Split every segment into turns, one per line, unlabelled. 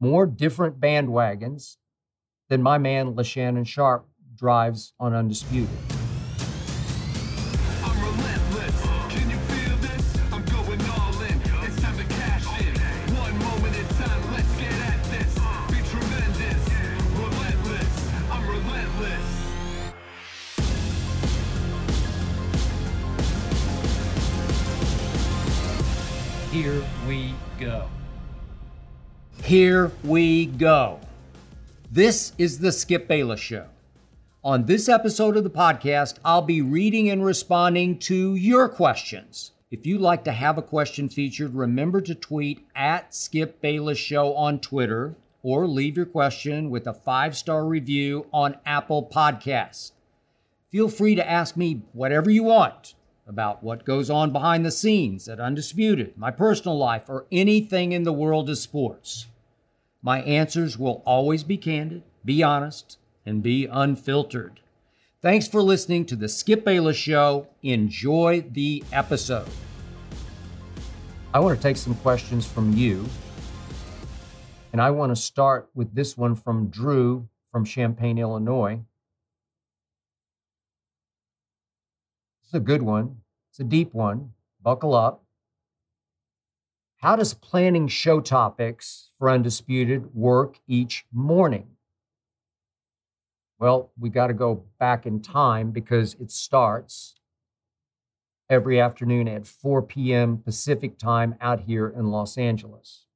more different bandwagons than my man LeShannon Sharpe drives on Undisputed.
I'm relentless. Can you feel this? I'm going all in. It's time to cash in. One moment in time. Let's get at this. Be tremendous. Relentless. I'm relentless.
Here we go. Here we go. This is the Skip Bayless Show. On this episode of the podcast, I'll be reading and responding to your questions. If you'd like to have a question featured, remember to tweet at Skip Bayless Show on Twitter or leave your question with a five star review on Apple Podcasts. Feel free to ask me whatever you want about what goes on behind the scenes at Undisputed, my personal life, or anything in the world of sports. My answers will always be candid, be honest, and be unfiltered. Thanks for listening to the Skip Bayless Show. Enjoy the episode. I want to take some questions from you. And I want to start with this one from Drew from Champaign, Illinois. It's a good one. It's a deep one. Buckle up. How does planning show topics for Undisputed work each morning? Well, we got to go back in time because it starts every afternoon at 4 p.m. Pacific time out here in Los Angeles.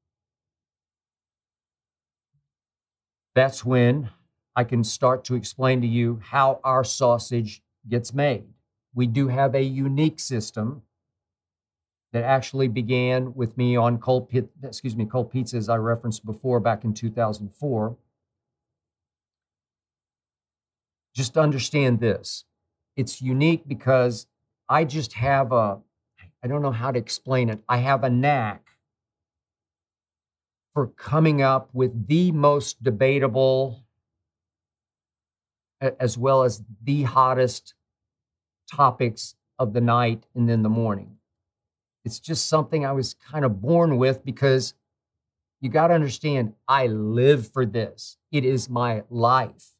That's when I can start to explain to you how our sausage gets made. We do have a unique system that actually began with me on cold excuse me, cold pizza, as I referenced before back in 2004. Just understand this. It's unique because I just have a, I don't know how to explain it. I have a knack for coming up with the most debatable as well as the hottest topics of the night and then the morning. It's just something I was kind of born with because you got to understand, I live for this. It is my life.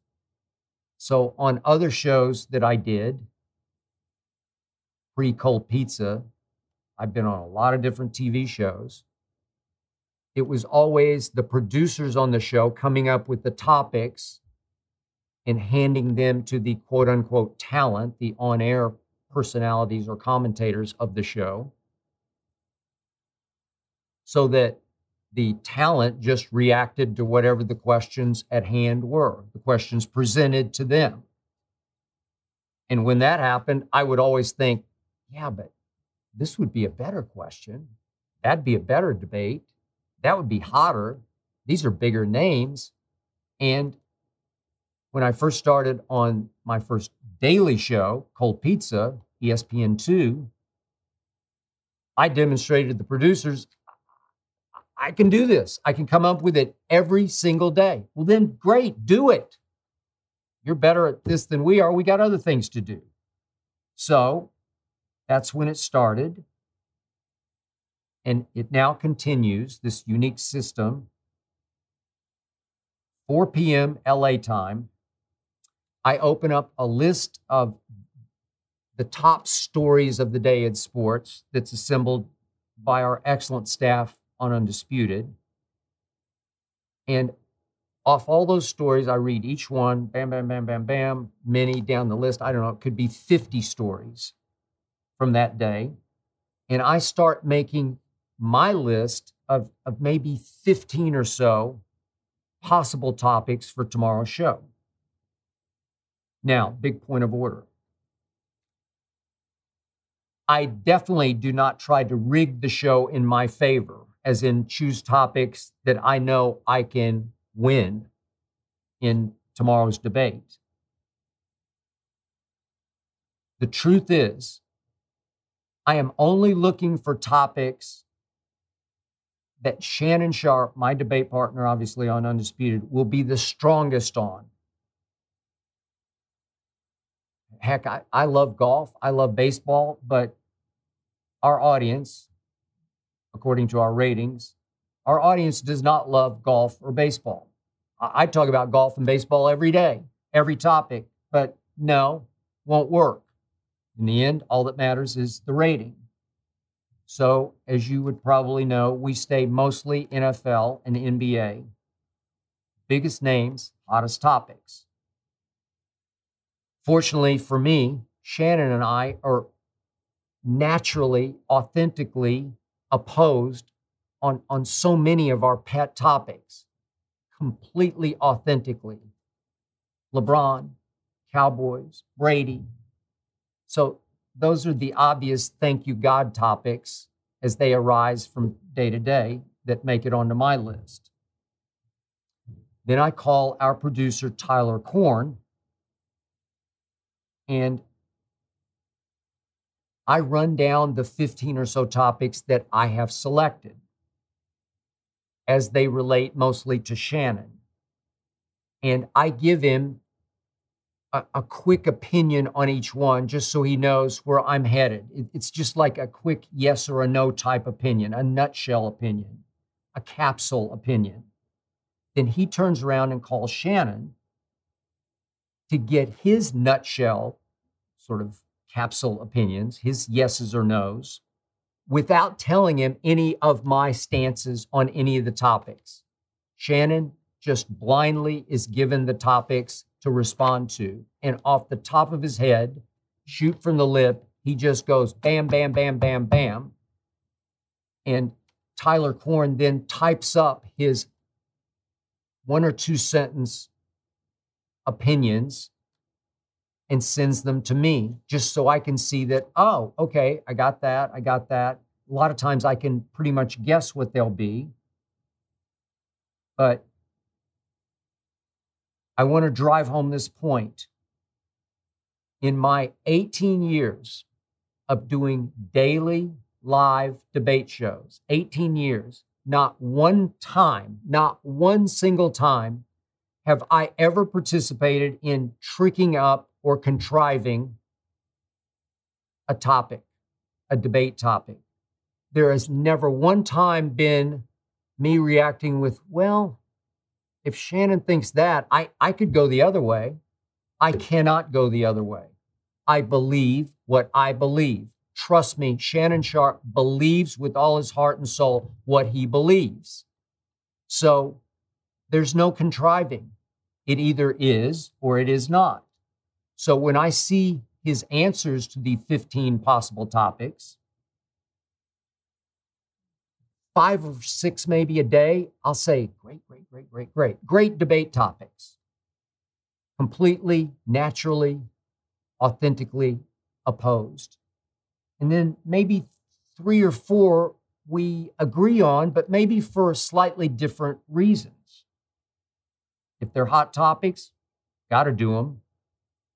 So, on other shows that I did, pre cold pizza, I've been on a lot of different TV shows. It was always the producers on the show coming up with the topics and handing them to the quote unquote talent, the on air personalities or commentators of the show, so that the talent just reacted to whatever the questions at hand were, the questions presented to them. And when that happened, I would always think, yeah, but this would be a better question. That'd be a better debate. That would be hotter. These are bigger names. And when I first started on my first daily show, Cold Pizza, E ESPN2, I demonstrated the producers I can do this. I can come up with it every single day. Well, then great, do it. You're better at this than we are. We got other things to do. So that's when it started. And it now continues, this unique system. 4 p.m. LA time, I open up a list of the top stories of the day in sports that's assembled by our excellent staff on Undisputed. And off all those stories, I read each one, bam, bam, bam, bam, bam, many down the list. I don't know, it could be 50 stories from that day. And I start making my list of, of maybe 15 or so possible topics for tomorrow's show. Now, big point of order. I definitely do not try to rig the show in my favor, as in choose topics that I know I can win in tomorrow's debate. The truth is, I am only looking for topics that Shannon Sharpe, my debate partner, obviously on Undisputed, will be the strongest on. Heck, I, I love golf, I love baseball, but our audience, according to our ratings, our audience does not love golf or baseball. I, talk about golf and baseball every day, every topic, but no, won't work. In the end, all that matters is the rating. So, as you would probably know, we stay mostly NFL and NBA. Biggest names, hottest topics. Fortunately for me, Shannon and I are naturally, authentically opposed on, on so many of our pet topics, completely authentically. LeBron, Cowboys, Brady. So those are the obvious thank you God topics as they arise from day to day that make it onto my list. Then I call our producer, Tyler Korn, and I run down the 15 or so topics that I have selected as they relate mostly to Shannon. And I give him a, a, quick opinion on each one just so he knows where I'm headed. It, it's just like a quick yes or a no type opinion, a nutshell opinion, a capsule opinion. Then he turns around and calls Shannon to get his nutshell sort of capsule opinions, his yeses or nos, without telling him any of my stances on any of the topics. Shannon just blindly is given the topics to respond to. And off the top of his head, shoot from the lip, he just goes bam, bam, bam, bam, bam. And Tyler Korn then types up his one or two sentence opinions and sends them to me just so I can see that, oh, okay, I got that, I got that. A lot of times I can pretty much guess what they'll be. But I want to drive home this point. In my 18 years of doing daily live debate shows, 18 years, not one time, not one single time have I ever participated in tricking up or contriving a topic, a debate topic. There has never one time been me reacting with, well, if Shannon thinks that, I, I could go the other way. I cannot go the other way. I believe what I believe. Trust me, Shannon Sharpe believes with all his heart and soul what he believes. So there's no contriving. It either is or it is not. So when I see his answers to the 15 possible topics, five or six maybe a day, I'll say, great, great, great, great, great. Great debate topics. Completely, naturally, authentically opposed. And then maybe three or four we agree on, but maybe for slightly different reasons. If they're hot topics, got to do them.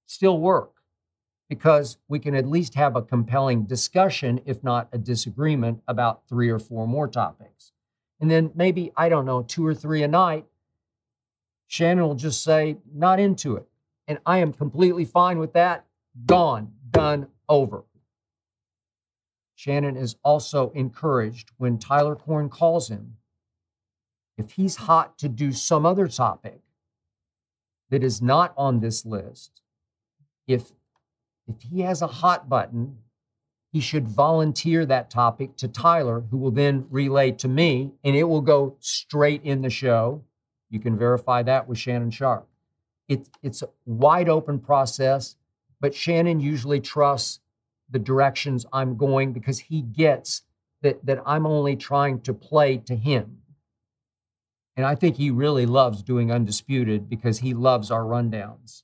Still work because we can at least have a compelling discussion, if not a disagreement, about three or four more topics. And then maybe, I don't know, two or three a night, Shannon will just say, not into it. And I am completely fine with that. Gone, done, over. Shannon is also encouraged when Tyler Korn calls him. If he's hot to do some other topic that is not on this list, if if he has a hot button, he should volunteer that topic to Tyler, who will then relay to me, and it will go straight in the show. You can verify that with Shannon Sharpe. It, it's a wide open process, but Shannon usually trusts the directions I'm going because he gets that, that I'm only trying to play to him. And I think he really loves doing Undisputed because he loves our rundowns.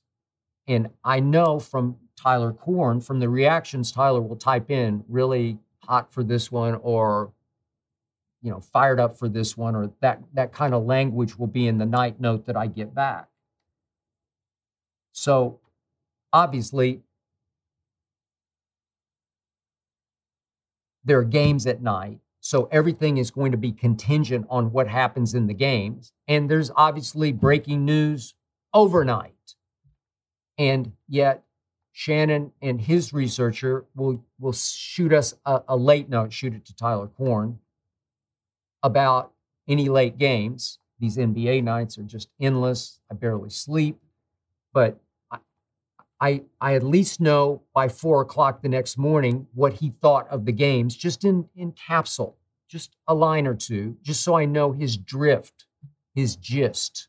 And I know from Tyler Korn, from the reactions Tyler will type in, really hot for this one or you know fired up for this one or that that kind of language will be in the night note that I get back. So obviously there are games at night. So everything is going to be contingent on what happens in the games. And there's obviously breaking news overnight. And yet, Shannon and his researcher will, will shoot us a, a late note, shoot it to Tyler Korn about any late games. These NBA nights are just endless. I barely sleep. But I, I at least know by four o'clock the next morning what he thought of the games, just in, in capsule, just a line or two, just so I know his drift, his gist,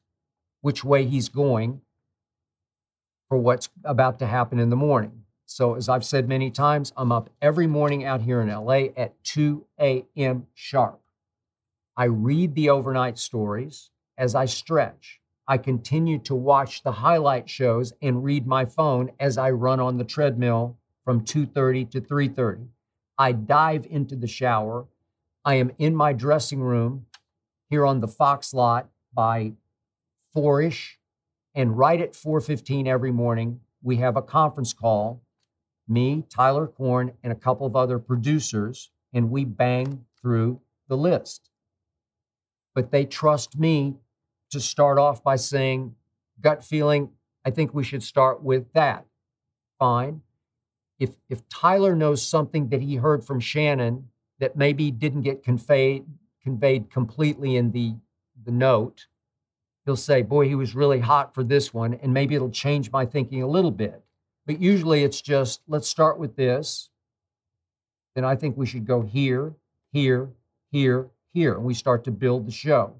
which way he's going for what's about to happen in the morning. So, as I've said many times, I'm up every morning out here in LA at 2 a.m. sharp. I read the overnight stories as I stretch. I continue to watch the highlight shows and read my phone as I run on the treadmill from 2:30 to 3:30. I dive into the shower. I am in my dressing room here on the Fox lot by 4ish and right at 4:15 every morning we have a conference call me, Tyler Korn and a couple of other producers and we bang through the list. But they trust me to start off by saying, gut feeling, I think we should start with that. Fine. If, if Tyler knows something that he heard from Shannon that maybe didn't get conveyed, conveyed completely in the, the note, he'll say, Boy, he was really hot for this one, and maybe it'll change my thinking a little bit. But usually it's just, let's start with this. Then I think we should go here, here, here, here, and we start to build the show.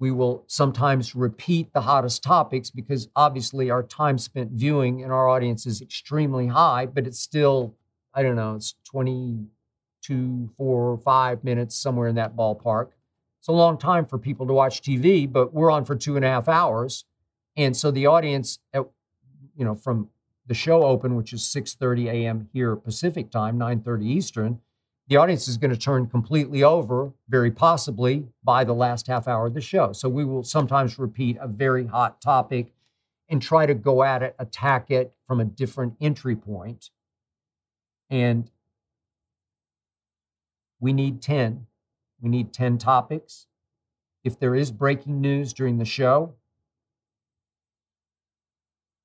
We will sometimes repeat the hottest topics because obviously our time spent viewing in our audience is extremely high, but it's still, I don't know, it's 22, four, five minutes, somewhere in that ballpark. It's a long time for people to watch TV, but we're on for two and a half hours. And so the audience, at, you know, from the show open, which is 6:30 a.m. here Pacific time, 9:30 Eastern, the audience is going to turn completely over, very possibly, by the last half hour of the show. So we will sometimes repeat a very hot topic and try to go at it, attack it from a different entry point. And we need 10. We need 10 topics. If there is breaking news during the show,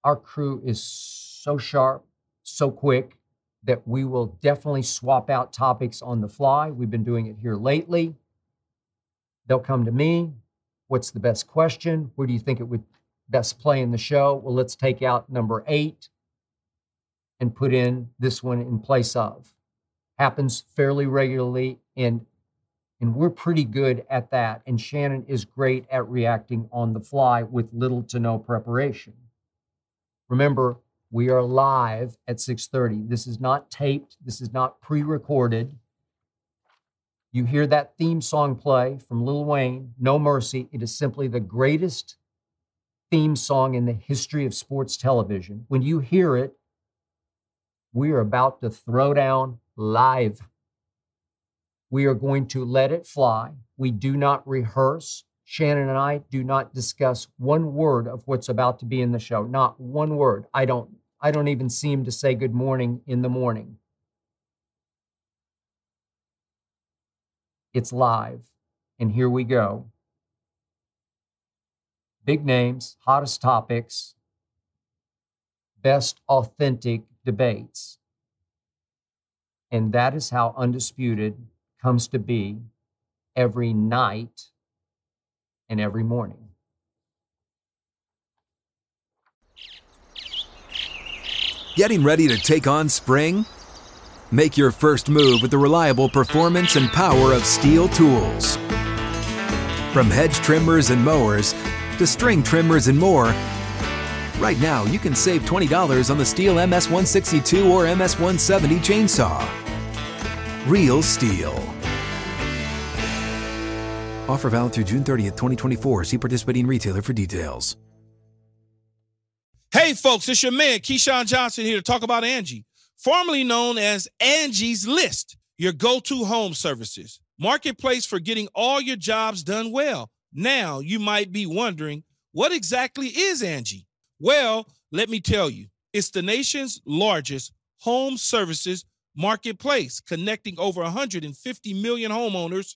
our crew is so sharp, so quick, that we will definitely swap out topics on the fly. We've been doing it here lately. They'll come to me. What's the best question? Where do you think it would best play in the show? Well, let's take out number eight and put in this one in place of. Happens fairly regularly, and and we're pretty good at that. And Shannon is great at reacting on the fly with little to no preparation. Remember, we are live at 6:30. This is not taped. This is not pre-recorded. You hear that theme song play from Lil Wayne, No Mercy. It is simply the greatest theme song in the history of sports television. When you hear it, we are about to throw down live. We are going to let it fly. We do not rehearse. Shannon and I do not discuss one word of what's about to be in the show. Not one word. I don't I don't even seem to say good morning in the morning. It's live, and here we go. Big names, hottest topics, best authentic debates. And that is how Undisputed comes to be every night and every morning.
Getting ready to take on spring? Make your first move with the reliable performance and power of STIHL tools. From hedge trimmers and mowers to string trimmers and more, right now you can save $20 on the STIHL MS162 or MS170 chainsaw. Real STIHL. Offer valid through June 30th, 2024. See participating retailer for details.
Hey, folks, it's your man, Keyshawn Johnson, here to talk about Angie, formerly known as Angie's List, your go to home services. Marketplace for getting all your jobs done well. Now, you might be wondering, what exactly is Angie? Well, let me tell you, it's the nation's largest home services marketplace, connecting over 150 million homeowners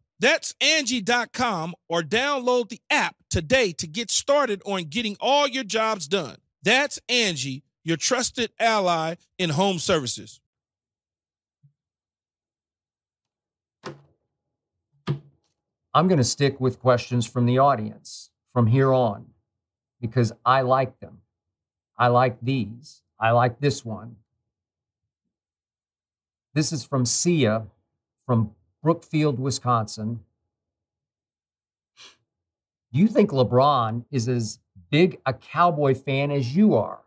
That's Angie.com or download the app today to get started on getting all your jobs done. That's Angie, your trusted ally in home services.
I'm going to stick with questions from the audience from here on because I like them. I like these. I like this one. This is from Sia from Brookfield, Wisconsin. Do you think LeBron is as big a Cowboy fan as you are?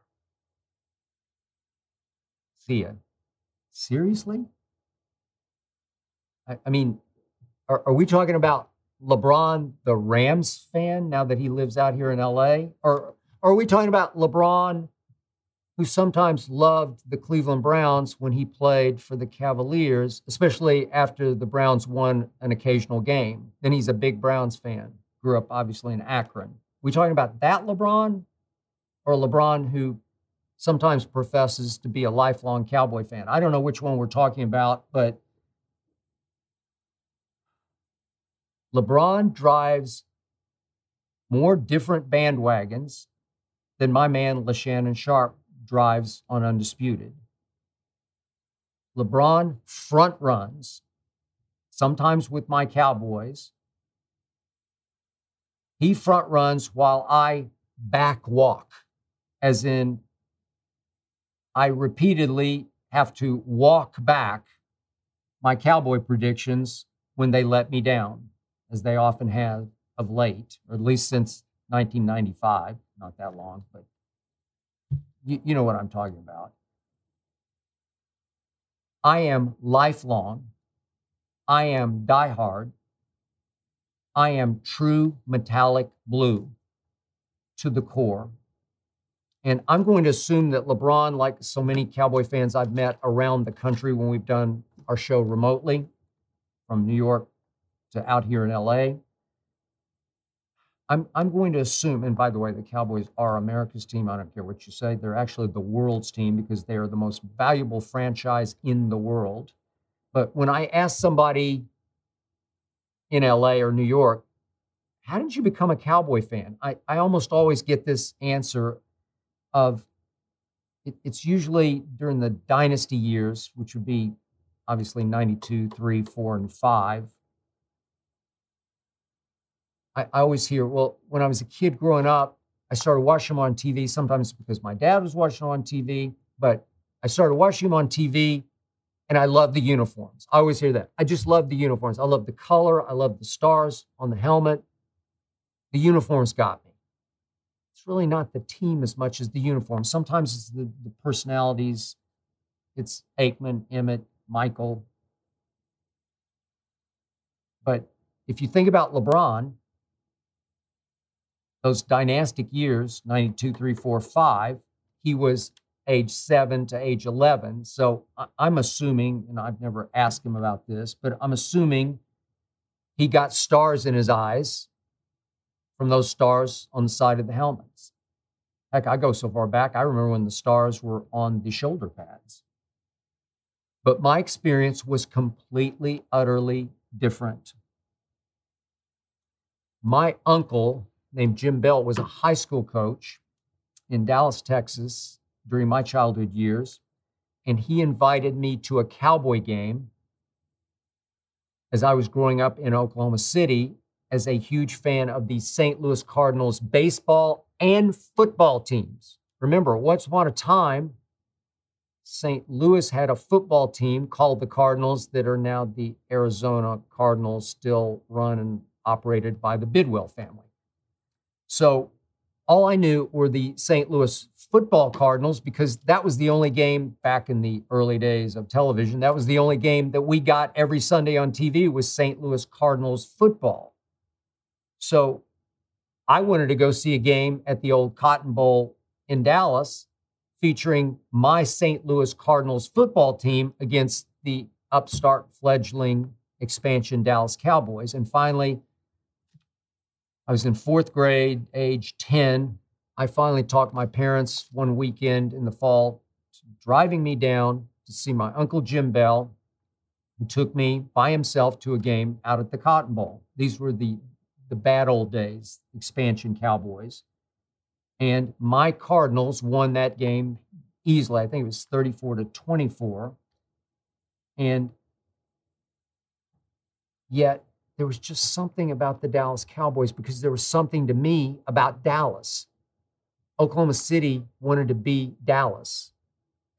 Sia, seriously? I, I mean, are, are we talking about LeBron, the Rams fan, now that he lives out here in LA? Or, or are we talking about LeBron, who sometimes loved the Cleveland Browns when he played for the Cavaliers, especially after the Browns won an occasional game? Then he's a big Browns fan. Grew up obviously in Akron. we talking about that LeBron or LeBron who sometimes professes to be a lifelong Cowboy fan? I don't know which one we're talking about, but LeBron drives more different bandwagons than my man LeShannon Sharpe drives on Undisputed. LeBron front runs, sometimes with my Cowboys. He front runs while I back walk, as in, I repeatedly have to walk back my Cowboy predictions when they let me down as they often have of late, or at least since 1995, not that long, but you, you know what I'm talking about. I am lifelong. I am diehard. I am true metallic blue to the core. And I'm going to assume that LeBron, like so many Cowboy fans I've met around the country when we've done our show remotely from New York to out here in LA. I'm, I'm going to assume, and by the way, the Cowboys are America's team. I don't care what you say. They're actually the world's team because they are the most valuable franchise in the world. But when I ask somebody in LA or New York, how did you become a Cowboy fan? I, I almost always get this answer of it, it's usually during the dynasty years, which would be obviously 92, 3, 4, and 5 I, I always hear, well, when I was a kid growing up, I started watching them on TV, sometimes because my dad was watching on TV, but I started watching them on TV and I love the uniforms. I always hear that. I just love the uniforms. I love the color. I love the stars on the helmet. The uniforms got me. It's really not the team as much as the uniform. Sometimes it's the, the personalities. It's Aikman, Emmitt, Michael. But if you think about LeBron, those dynastic years 92, 3, 4, 5, he was age seven to age 11. So I'm assuming, and I've never asked him about this, but I'm assuming he got stars in his eyes from those stars on the side of the helmets. Heck, I go so far back, I remember when the stars were on the shoulder pads. But my experience was completely, utterly different. My uncle, named Jim Bell, was a high school coach in Dallas, Texas during my childhood years. And he invited me to a Cowboy game as I was growing up in Oklahoma City as a huge fan of the St. Louis Cardinals baseball and football teams. Remember, once upon a time, St. Louis had a football team called the Cardinals that are now the Arizona Cardinals, still run and operated by the Bidwill family. So all I knew were the St. Louis football Cardinals because that was the only game back in the early days of television. That was the only game that we got every Sunday on TV was St. Louis Cardinals football. So I wanted to go see a game at the old Cotton Bowl in Dallas featuring my St. Louis Cardinals football team against the upstart fledgling expansion Dallas Cowboys. And finally, I was in fourth grade, age 10. I finally talked my parents one weekend in the fall, driving me down to see my Uncle Jim Bell, who took me by himself to a game out at the Cotton Bowl. These were the, the bad old days, expansion Cowboys. And my Cardinals won that game easily. I think it was 34 to 24. And yet there was just something about the Dallas Cowboys because there was something to me about Dallas. Oklahoma City wanted to be Dallas.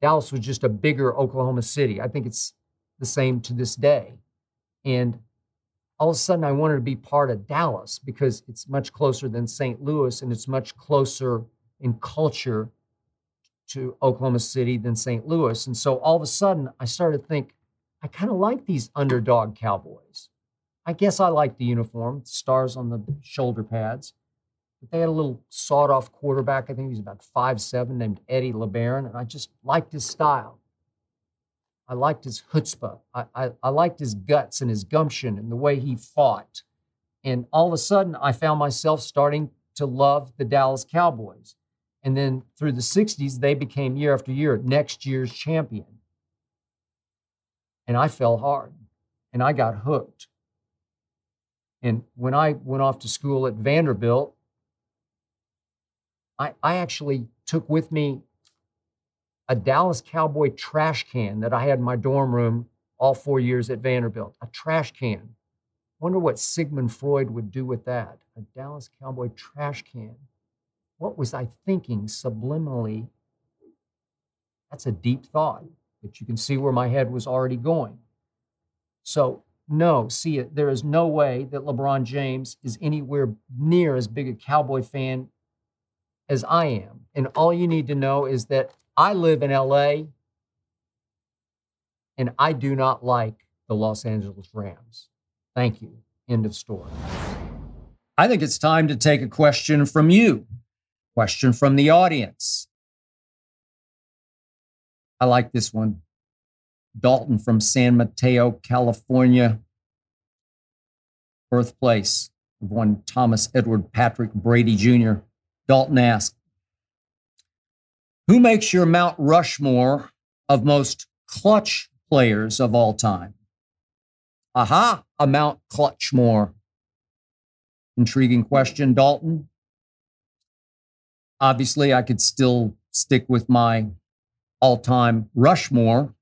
Dallas was just a bigger Oklahoma City. I think it's the same to this day. And all of a sudden, I wanted to be part of Dallas because it's much closer than St. Louis and it's much closer in culture to Oklahoma City than St. Louis. And so all of a sudden, I started to think, I kind of like these underdog Cowboys. I guess I liked the uniform, stars on the shoulder pads. But they had a little sawed off quarterback. I think he was about five seven, named Eddie LeBaron. And I just liked his style. I liked his chutzpah. I, I, I liked his guts and his gumption and the way he fought. And all of a sudden, I found myself starting to love the Dallas Cowboys. And then through the 60s, they became year after year next year's champion. And I fell hard and I got hooked. And when I went off to school at Vanderbilt, I, I actually took with me a Dallas Cowboy trash can that I had in my dorm room all four years at Vanderbilt. A trash can. Wonder what Sigmund Freud would do with that. A Dallas Cowboy trash can. What was I thinking subliminally? That's a deep thought, but you can see where my head was already going. So, no, see it. There is no way that LeBron James is anywhere near as big a Cowboy fan as I am. And all you need to know is that I live in LA and I do not like the Los Angeles Rams. Thank you. End of story. I think it's time to take a question from you, question from the audience. I like this one. Dalton from San Mateo, California, birthplace of one Thomas Edward Patrick Brady Jr. Dalton asked, Who makes your Mount Rushmore of most clutch players of all time? Aha, a Mount Clutchmore. Intriguing question, Dalton. Obviously, I could still stick with my all time Rushmore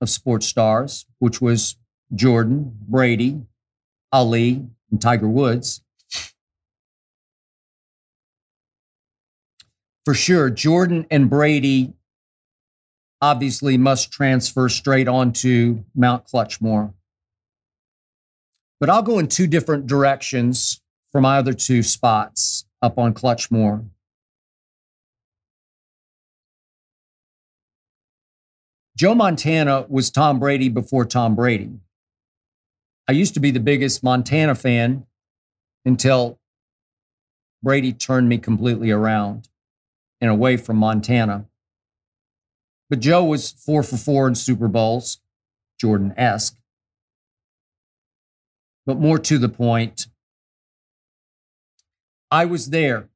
of sports stars, which was Jordan, Brady, Ali, and Tiger Woods. For sure, Jordan and Brady obviously must transfer straight onto Mount Clutchmore. But I'll go in two different directions for my other two spots up on Clutchmore. Joe Montana was Tom Brady before Tom Brady. I used to be the biggest Montana fan until Brady turned me completely around and away from Montana. But Joe was four for four in Super Bowls, Jordan esque. But more to the point, I was there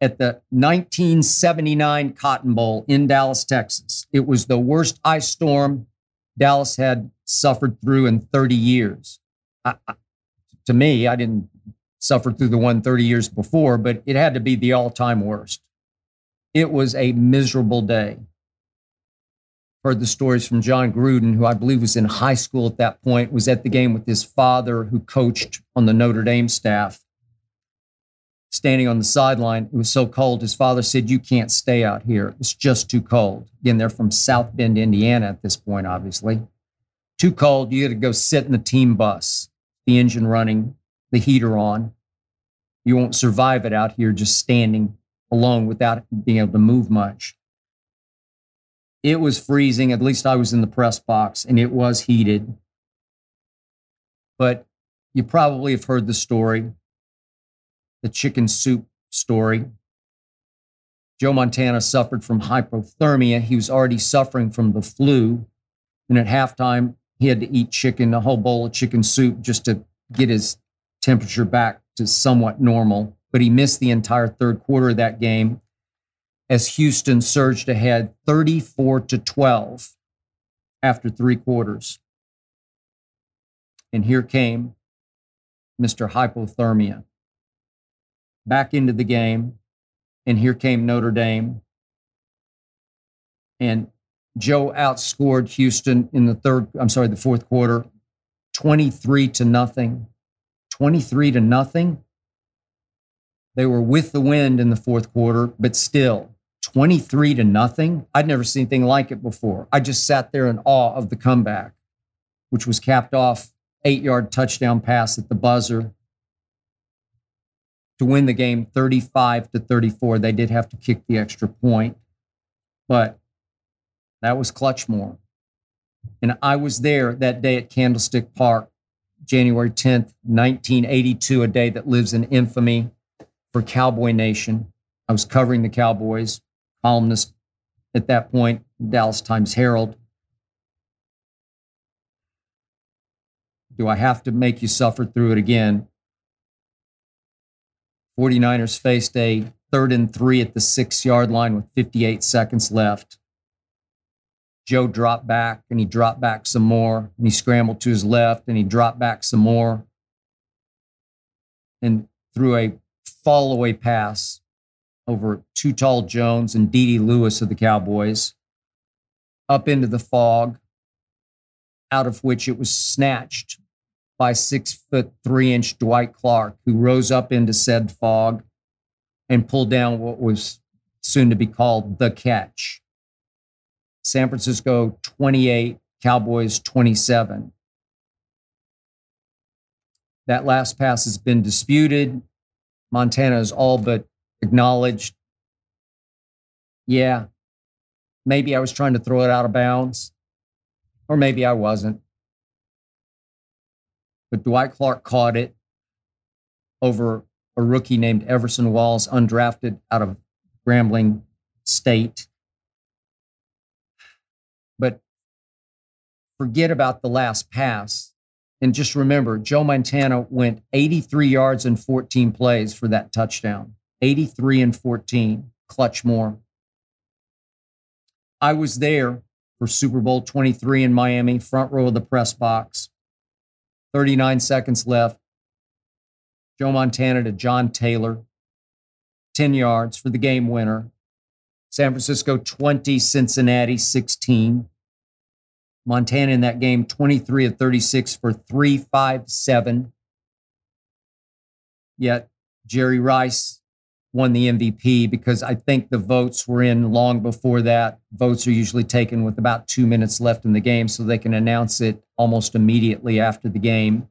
at the 1979 Cotton Bowl in Dallas, Texas. It was the worst ice storm Dallas had suffered through in 30 years. I, I, to me, I didn't suffer through the one 30 years before, but it had to be the all time worst. It was a miserable day. Heard the stories from Jon Gruden, who I believe was in high school at that point, was at the game with his father, who coached on the Notre Dame staff standing on the sideline. It was so cold. His father said, You can't stay out here. It's just too cold. Again, they're from South Bend, Indiana at this point, obviously. Too cold. You got to go sit in the team bus, the engine running, the heater on. You won't survive it out here just standing alone without being able to move much. It was freezing. At least I was in the press box and it was heated. But you probably have heard the story the chicken soup story. Joe Montana suffered from hypothermia. He was already suffering from the flu. And at halftime, he had to eat chicken, a whole bowl of chicken soup, just to get his temperature back to somewhat normal. But he missed the entire third quarter of that game as Houston surged ahead 34 to 12 after three quarters. And here came Mr. Hypothermia back into the game. And here came Notre Dame. And Joe outscored Houston in the third, I'm sorry, the fourth quarter, 23 to nothing. 23 to nothing. They were with the wind in the fourth quarter, but still 23 to nothing. I'd never seen anything like it before. I just sat there in awe of the comeback, which was capped off eight yard touchdown pass at the buzzer to win the game 35 to 34. They did have to kick the extra point, but that was Clutchmore. And I was there that day at Candlestick Park, January 10th, 1982, a day that lives in infamy for Cowboy Nation. I was covering the Cowboys, columnist at that point, Dallas Times Herald. Do I have to make you suffer through it again? 49ers faced a third and three at the six yard line with 58 seconds left. Joe dropped back and he dropped back some more and he scrambled to his left and he dropped back some more and threw a fall away pass over Too Tall Jones and D.D. Lewis of the Cowboys up into the fog, out of which it was snatched by six foot three inch Dwight Clark, who rose up into said fog and pulled down what was soon to be called the catch. San Francisco 28, Cowboys 27. That last pass has been disputed. Montana has all but acknowledged, yeah, maybe I was trying to throw it out of bounds, or maybe I wasn't but Dwight Clark caught it over a rookie named Everson Walls, undrafted out of Grambling State. But forget about the last pass. And just remember, Joe Montana went 83 yards and 14 plays for that touchdown. 83 and 14. Clutchmore. I was there for Super Bowl 23 in Miami, front row of the press box. 39 seconds left. Joe Montana to John Taylor, 10 yards for the game winner. San Francisco 20, Cincinnati 16. Montana in that game 23 of 36 for 357. Yet Jerry Rice won the MVP because I think the votes were in long before that. Votes are usually taken with about two minutes left in the game, so they can announce it almost immediately after the game.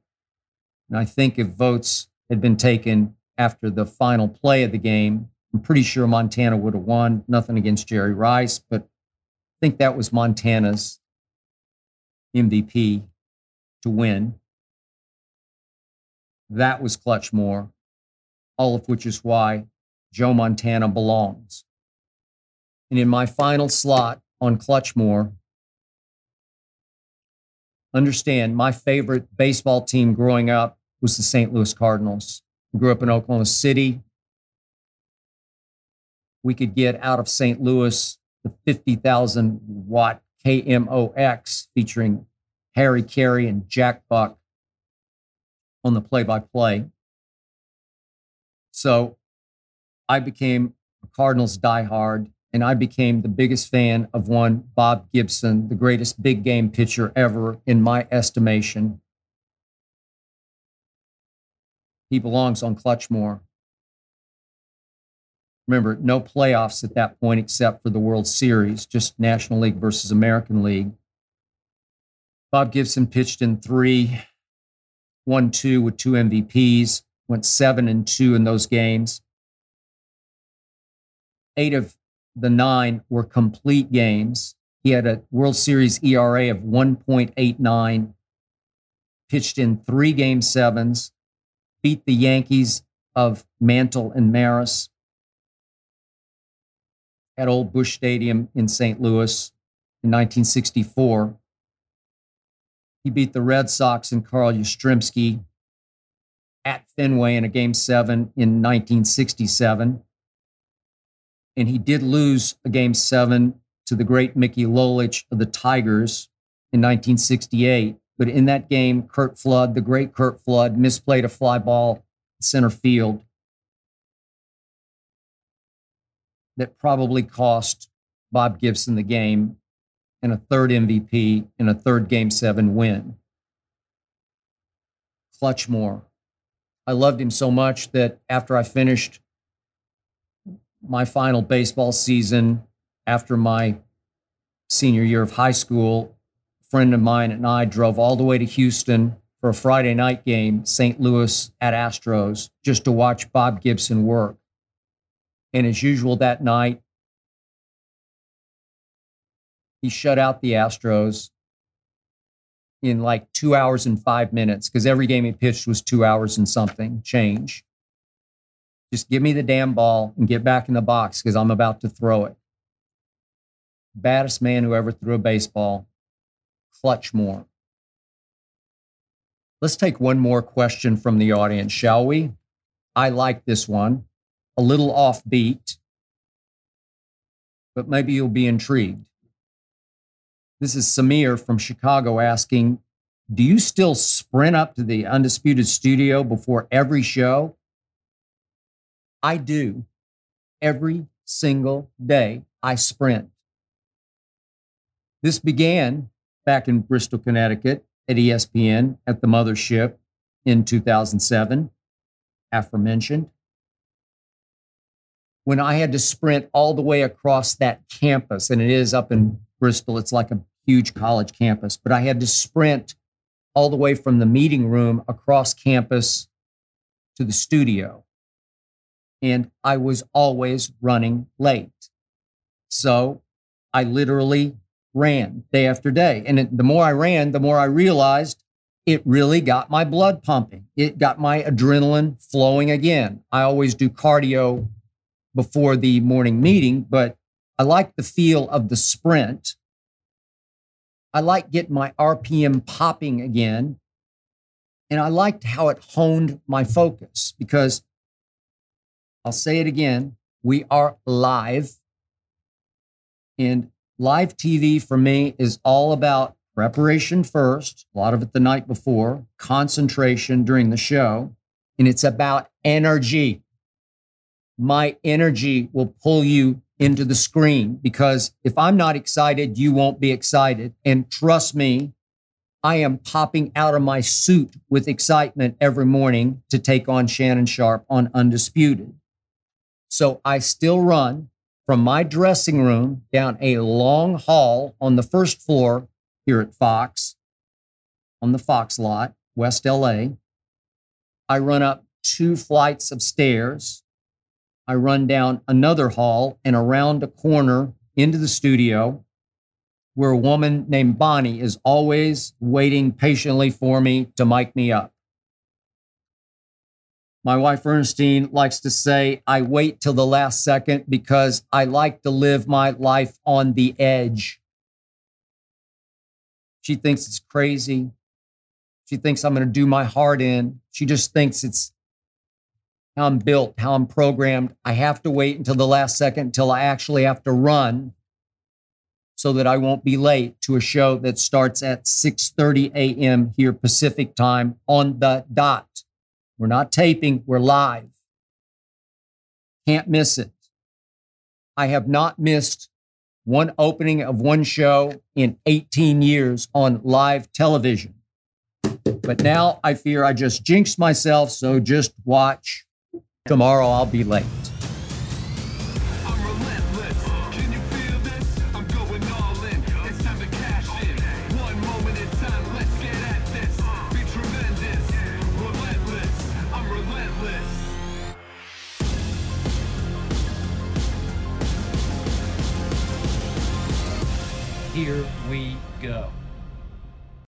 And I think if votes had been taken after the final play of the game, I'm pretty sure Montana would have won. Nothing against Jerry Rice, but I think that was Montana's MVP to win. That was Clutchmore, all of which is why Joe Montana belongs. And in my final slot on Clutchmore, understand my favorite baseball team growing up was the St. Louis Cardinals. I grew up in Oklahoma City. We could get out of St. Louis the 50,000 watt KMOX featuring Harry Caray and Jack Buck on the play by play. So I became a Cardinals diehard and I became the biggest fan of one Bob Gibson, the greatest big game pitcher ever, in my estimation. He belongs on Clutchmore. Remember, no playoffs at that point except for the World Series, just National League versus American League. Bob Gibson pitched in three, one, two with two MVPs, went seven and two in those games. Eight of the nine were complete games. He had a World Series ERA of 1.89, pitched in three game sevens, beat the Yankees of Mantle and Maris at Old Busch Stadium in St. Louis in 1964. He beat the Red Sox and Carl Yastrzemski at Fenway in a game seven in 1967 and he did lose a game seven to the great Mickey Lolich of the Tigers in 1968. But in that game, Curt Flood, the great Curt Flood, misplayed a fly ball center field that probably cost Bob Gibson the game and a third MVP and a third game seven win. Clutchmore. I loved him so much that after I finished my final baseball season after my senior year of high school, a friend of mine and I drove all the way to Houston for a Friday night game, St. Louis at Astros, just to watch Bob Gibson work. And as usual that night, he shut out the Astros in like two hours and five minutes because every game he pitched was two hours and something change. Just give me the damn ball and get back in the box because I'm about to throw it. Baddest man who ever threw a baseball, Clutchmore. Let's take one more question from the audience, shall we? I like this one. A little offbeat, but maybe you'll be intrigued. This is Samir from Chicago asking Do you still sprint up to the Undisputed studio before every show? I do. Every single day, I sprint. This began back in Bristol, Connecticut at ESPN at the mothership in 2007, aforementioned. When I had to sprint all the way across that campus, and it is up in Bristol, it's like a huge college campus, but I had to sprint all the way from the meeting room across campus to the studio and I was always running late. So I literally ran day after day. And it, the more I ran, the more I realized it really got my blood pumping. It got my adrenaline flowing again. I always do cardio before the morning meeting, but I like the feel of the sprint. I like getting my RPM popping again. And I liked how it honed my focus because I'll say it again. We are live. And live TV for me is all about preparation first, a lot of it the night before, concentration during the show, and it's about energy. My energy will pull you into the screen because if I'm not excited, you won't be excited. And trust me, I am popping out of my suit with excitement every morning to take on Shannon Sharpe on Undisputed. So I still run from my dressing room down a long hall on the first floor here at Fox, on the Fox lot, West LA. I run up two flights of stairs. I run down another hall and around a corner into the studio where a woman named Bonnie is always waiting patiently for me to mic me up. My wife Ernestine likes to say, I wait till the last second because I like to live my life on the edge. She thinks it's crazy. She thinks I'm going to do my heart in. She just thinks it's how I'm built, how I'm programmed. I have to wait until the last second until I actually have to run so that I won't be late to a show that starts at 6:30 a.m. here Pacific time on the dot. We're not taping, we're live. Can't miss it. I have not missed one opening of one show in 18 years on live television. But now I fear I just jinxed myself, so just watch. Tomorrow I'll be late.